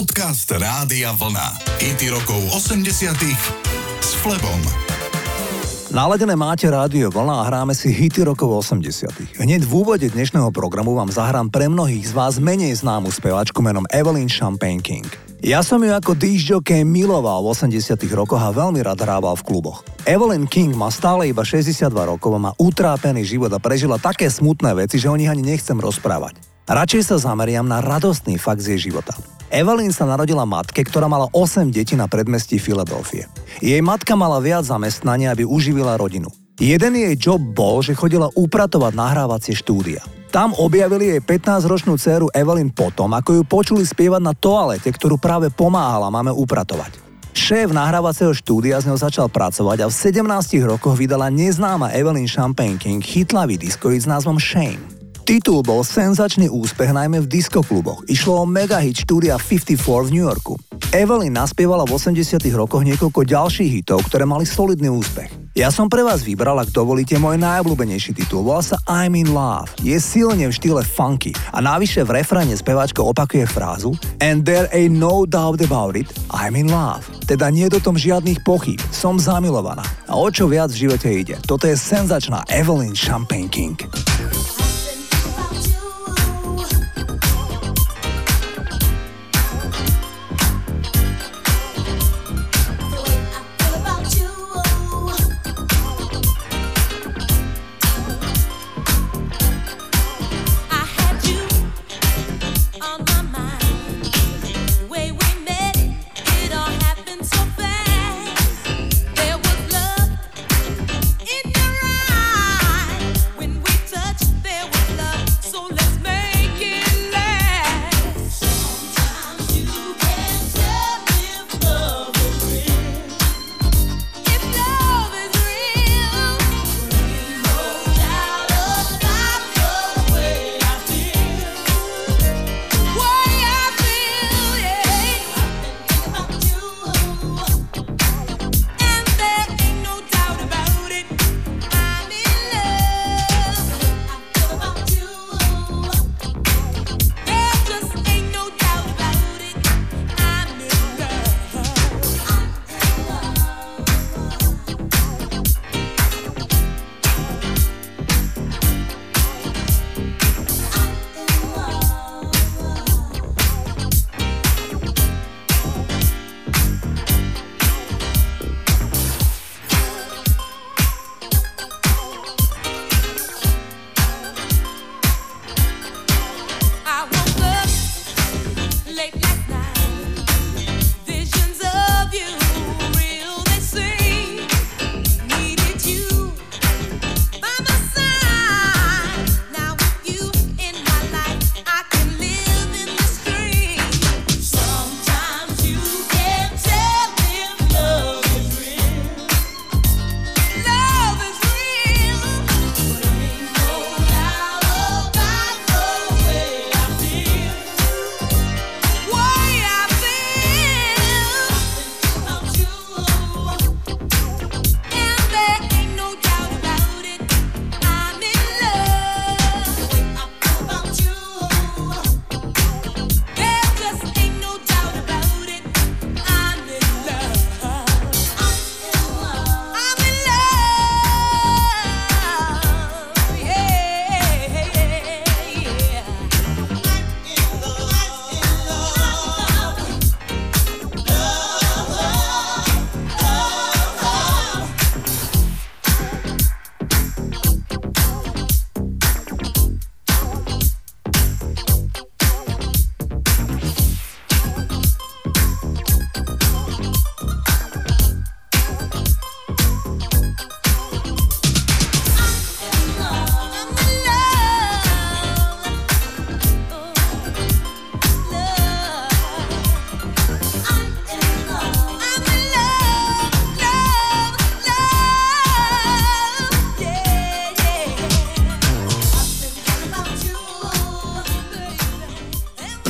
Podcast Rádia Vlna. IT rokov 80 s Flebom. Naladené máte rádio Vlna a hráme si hity rokov 80 Hneď v úvode dnešného programu vám zahrám pre mnohých z vás menej známu speváčku menom Evelyn Champagne King. Ja som ju ako disjockey miloval v 80 rokoch a veľmi rád hrával v kluboch. Evelyn King má stále iba 62 rokov a má utrápený život a prežila také smutné veci, že o nich ani nechcem rozprávať. Radšej sa zameriam na radostný fakt z jej života. Evelyn sa narodila matke, ktorá mala 8 detí na predmestí Filadelfie. Jej matka mala viac zamestnania, aby uživila rodinu. Jeden jej job bol, že chodila upratovať nahrávacie štúdia. Tam objavili jej 15-ročnú dceru Evelyn potom, ako ju počuli spievať na toalete, ktorú práve pomáhala máme upratovať. Šéf nahrávacieho štúdia z ňou začal pracovať a v 17 rokoch vydala neznáma Evelyn Champagne King chytlavý diskoid s názvom Shame. Titul bol senzačný úspech najmä v diskokluboch. Išlo o megahit štúdia 54 v New Yorku. Evelyn naspievala v 80 rokoch niekoľko ďalších hitov, ktoré mali solidný úspech. Ja som pre vás vybral, ak dovolíte, môj najobľúbenejší titul. Volá sa I'm in love. Je silne v štýle funky a navyše v refréne speváčka opakuje frázu And there ain't no doubt about it, I'm in love. Teda nie je do tom žiadnych pochyb, som zamilovaná. A o čo viac v živote ide? Toto je senzačná Evelyn Champagne King.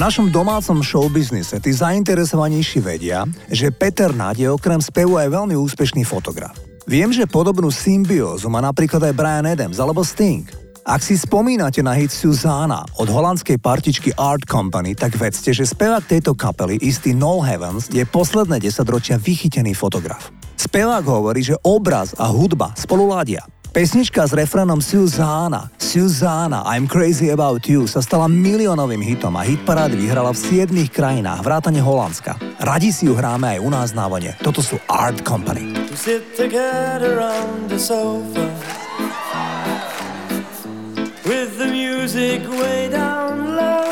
Našom domácom showbiznise tí zainteresovanejší vedia, že Peter Náď je okrem spevu aj veľmi úspešný fotograf. Viem, že podobnú symbiózu má napríklad aj Brian Adams alebo Sting. Ak si spomínate na hit Susanna od holandskej partičky Art Company, tak vedzte, že spevák tejto kapely, istý No Heavens, je posledné desaťročia vychytený fotograf. Spevák hovorí, že obraz a hudba spolu ládia. Pesnička s refrénom Susanna, Susanna, I'm crazy about you sa stala miliónovým hitom a hitparády vyhrala v 7 krajinách, vrátane Holandska. Radi si ju hráme aj u nás na vone. Toto sú Art Company. With the music way down low.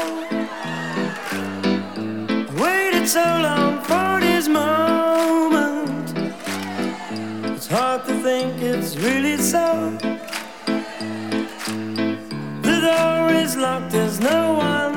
waited so long for this moment. Think it's really so. The door is locked, there's no one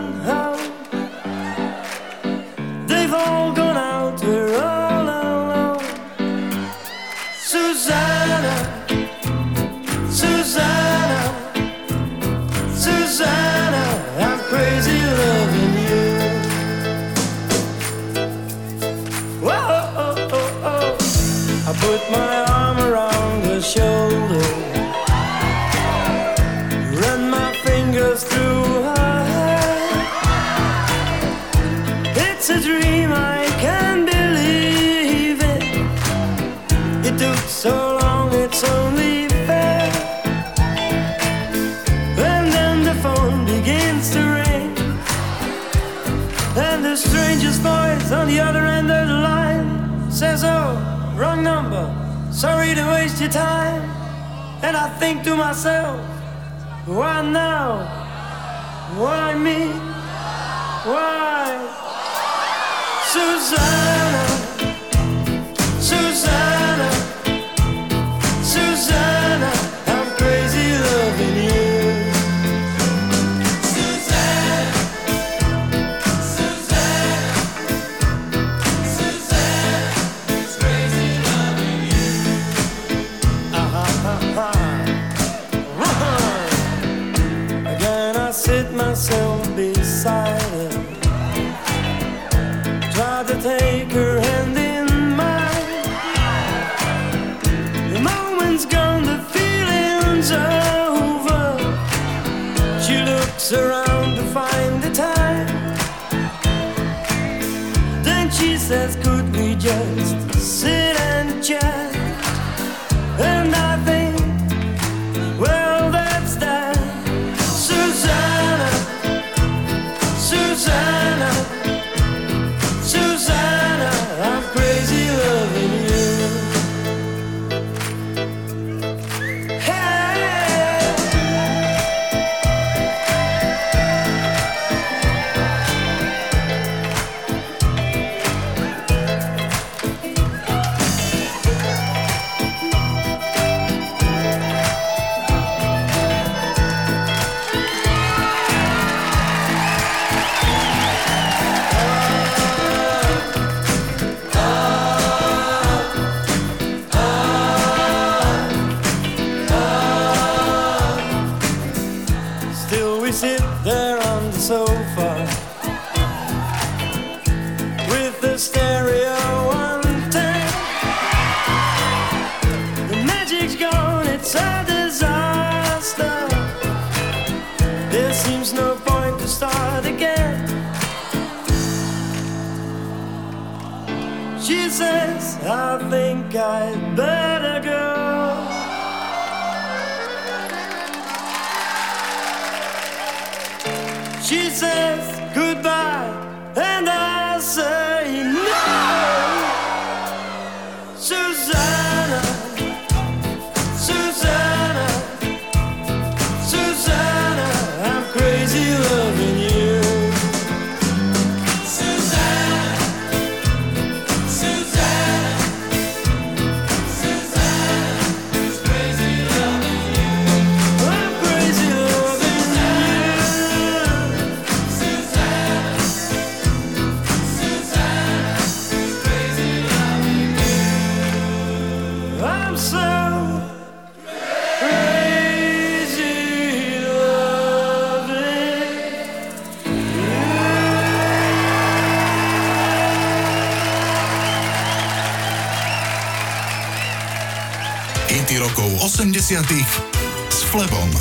sorry to waste your time. And I think to myself, Why now? Why me? Why? Susanna, She looks around to find the time. Then she says, Could we just sit and chat? And I There seems no point to start again. She says, I think I'd better go. She says 80 s Flebom.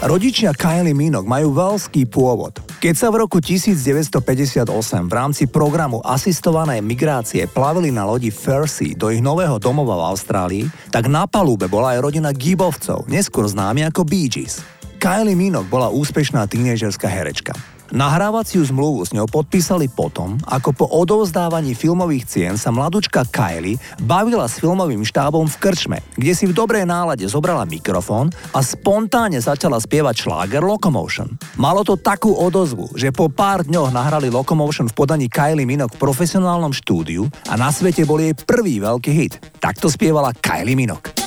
Rodičia Kylie Minogue majú veľský pôvod. Keď sa v roku 1958 v rámci programu asistovanej migrácie plavili na lodi Fersey do ich nového domova v Austrálii, tak na palube bola aj rodina Gibovcov, neskôr známi ako Bee Gees. Kylie Minogue bola úspešná tínežerská herečka. Nahrávaciu zmluvu s ňou podpísali potom, ako po odovzdávaní filmových cien sa mladučka Kylie bavila s filmovým štábom v krčme, kde si v dobrej nálade zobrala mikrofón a spontánne začala spievať šláger Locomotion. Malo to takú odozvu, že po pár dňoch nahrali Locomotion v podaní Kylie Minogue v profesionálnom štúdiu a na svete bol jej prvý veľký hit. Takto spievala Kylie Minogue.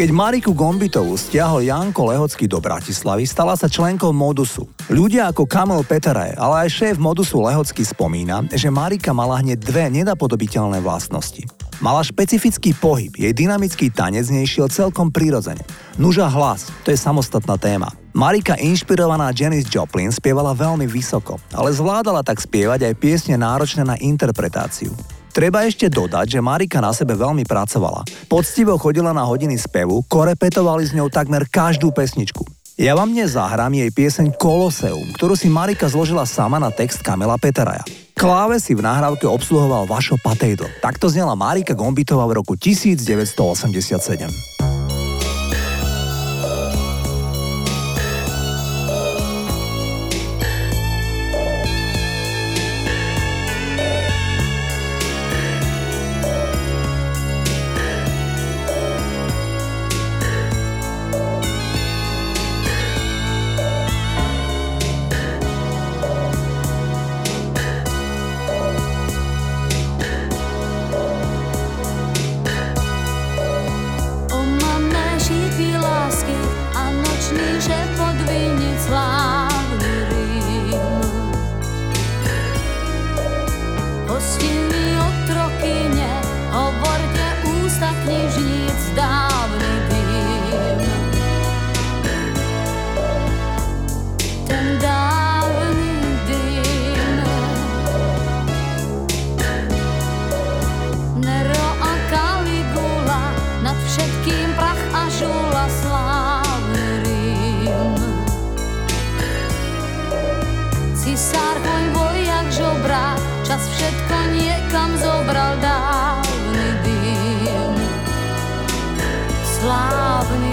Keď Mariku Gombitovú stiahol Janko Lehocký do Bratislavy, stala sa členkou Modusu. Ľudia ako Kamil Peteraj, ale aj šéf Modusu Lehocký spomína, že Marika mala hneď dve nedapodobiteľné vlastnosti. Mala špecifický pohyb, jej dynamický tanec nej šiel celkom prirodzene. Nuža hlas, to je samostatná téma. Marika, inšpirovaná Janis Joplin, spievala veľmi vysoko, ale zvládala tak spievať aj piesne náročné na interpretáciu. Treba ešte dodať, že Marika na sebe veľmi pracovala. Poctivo chodila na hodiny spevu, korepetovali s ňou takmer každú pesničku. Ja vám dnes zahrám jej pieseň Koloseum, ktorú si Marika zložila sama na text Kamila Peteraja. Kláve si v nahrávke obsluhoval Vašo Patejdl. Takto znela Marika Gombitová v roku 1987. sarwoń, bo jak żobra Czas wszystko niekam zobral dawny dym. Sławny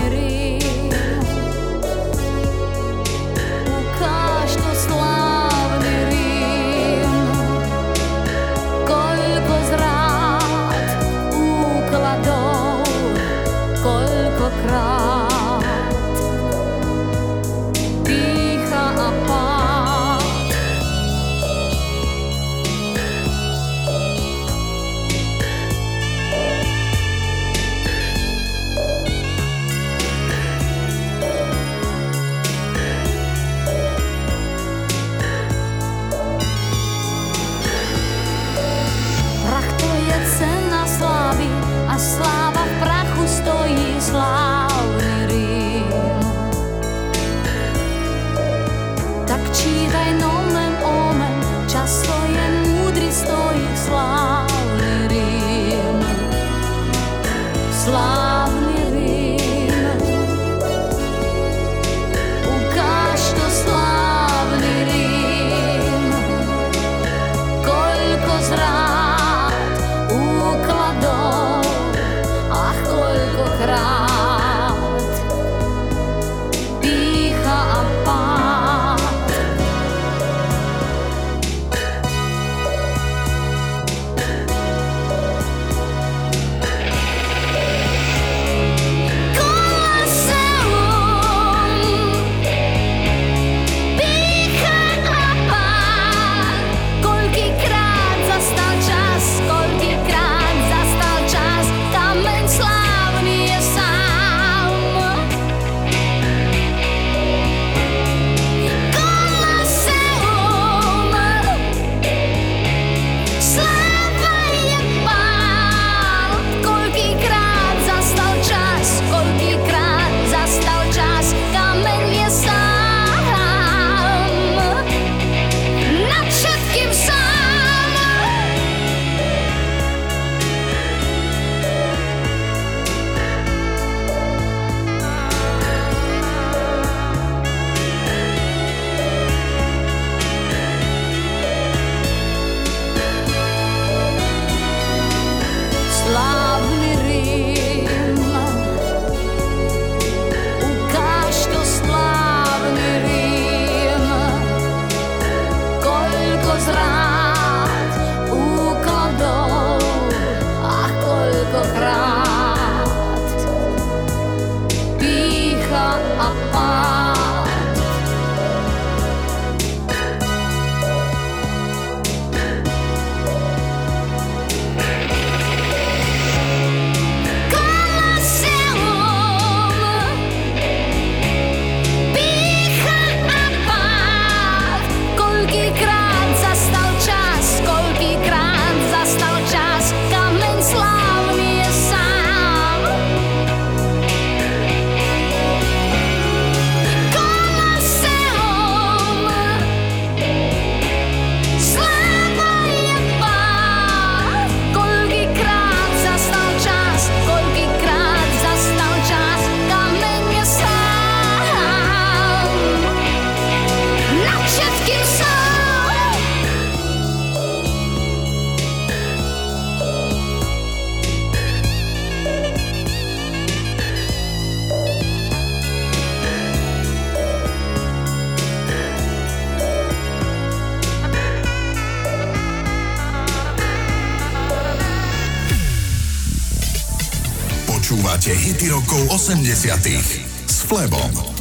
rokov 80. s Flebom.